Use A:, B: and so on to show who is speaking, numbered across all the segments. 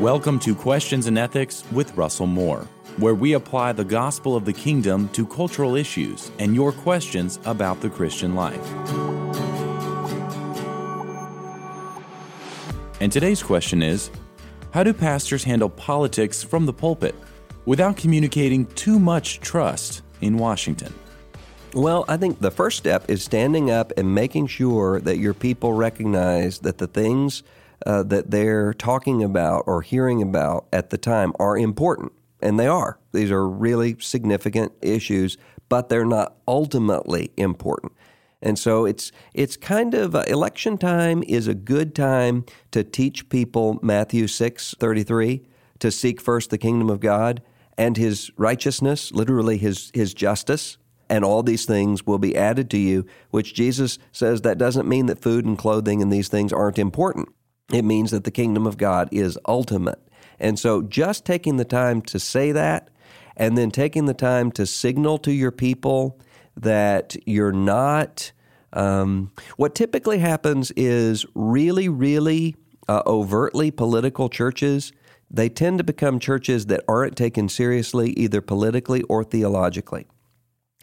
A: Welcome to Questions and Ethics with Russell Moore, where we apply the gospel of the kingdom to cultural issues and your questions about the Christian life. And today's question is How do pastors handle politics from the pulpit without communicating too much trust in Washington?
B: Well, I think the first step is standing up and making sure that your people recognize that the things uh, that they're talking about or hearing about at the time are important. And they are. These are really significant issues, but they're not ultimately important. And so it's it's kind of uh, election time is a good time to teach people Matthew 6:33 to seek first the kingdom of God and his righteousness, literally his his justice, and all these things will be added to you, which Jesus says that doesn't mean that food and clothing and these things aren't important. It means that the kingdom of God is ultimate. And so just taking the time to say that and then taking the time to signal to your people that you're not. Um, what typically happens is really, really uh, overtly political churches, they tend to become churches that aren't taken seriously either politically or theologically.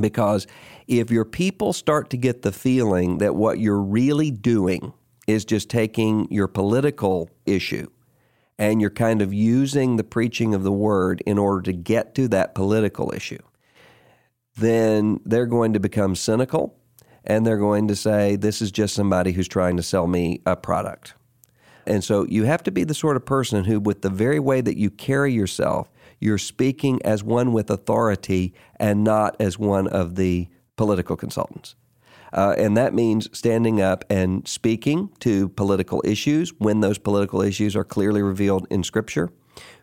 B: Because if your people start to get the feeling that what you're really doing is just taking your political issue and you're kind of using the preaching of the word in order to get to that political issue, then they're going to become cynical and they're going to say, This is just somebody who's trying to sell me a product. And so you have to be the sort of person who, with the very way that you carry yourself, you're speaking as one with authority and not as one of the political consultants. Uh, and that means standing up and speaking to political issues when those political issues are clearly revealed in Scripture,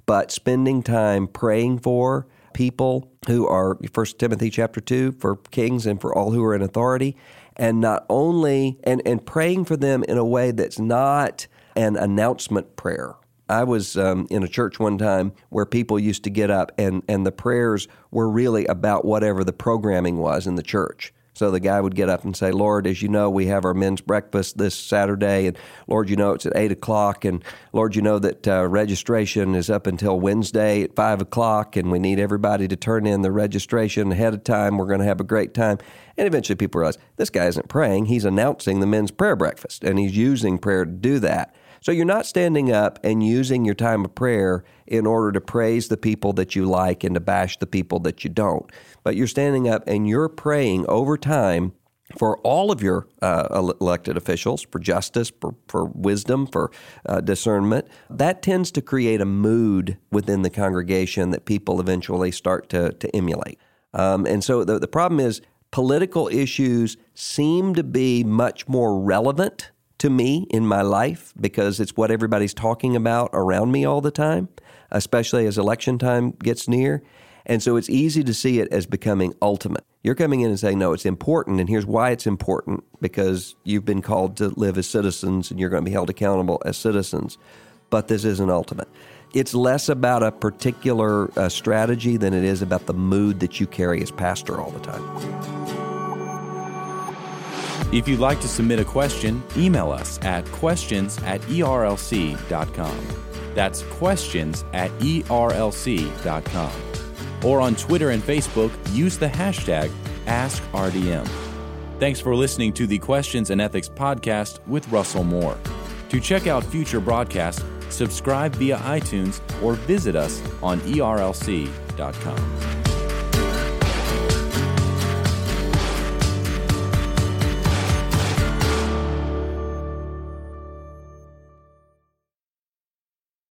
B: but spending time praying for people who are 1 Timothy chapter 2 for kings and for all who are in authority and not only and, and praying for them in a way that's not an announcement prayer I was um, in a church one time where people used to get up and, and the prayers were really about whatever the programming was in the church. So the guy would get up and say, Lord, as you know, we have our men's breakfast this Saturday, and Lord, you know it's at 8 o'clock, and Lord, you know that uh, registration is up until Wednesday at 5 o'clock, and we need everybody to turn in the registration ahead of time. We're going to have a great time. And eventually people realize this guy isn't praying, he's announcing the men's prayer breakfast, and he's using prayer to do that. So you're not standing up and using your time of prayer in order to praise the people that you like and to bash the people that you don't. But you're standing up and you're praying over time for all of your uh, elected officials, for justice, for, for wisdom, for uh, discernment. That tends to create a mood within the congregation that people eventually start to, to emulate. Um, and so the, the problem is political issues seem to be much more relevant to me in my life because it's what everybody's talking about around me all the time, especially as election time gets near. And so it's easy to see it as becoming ultimate. You're coming in and saying, no, it's important, and here's why it's important because you've been called to live as citizens and you're going to be held accountable as citizens. But this isn't ultimate. it's less about a particular uh, strategy than it is about the mood that you carry as pastor all the time.
A: If you'd like to submit a question, email us at questions at erlc.com. That's questions at erlc.com. Or on Twitter and Facebook, use the hashtag AskRDM. Thanks for listening to the Questions and Ethics podcast with Russell Moore. To check out future broadcasts, subscribe via iTunes or visit us on erlc.com.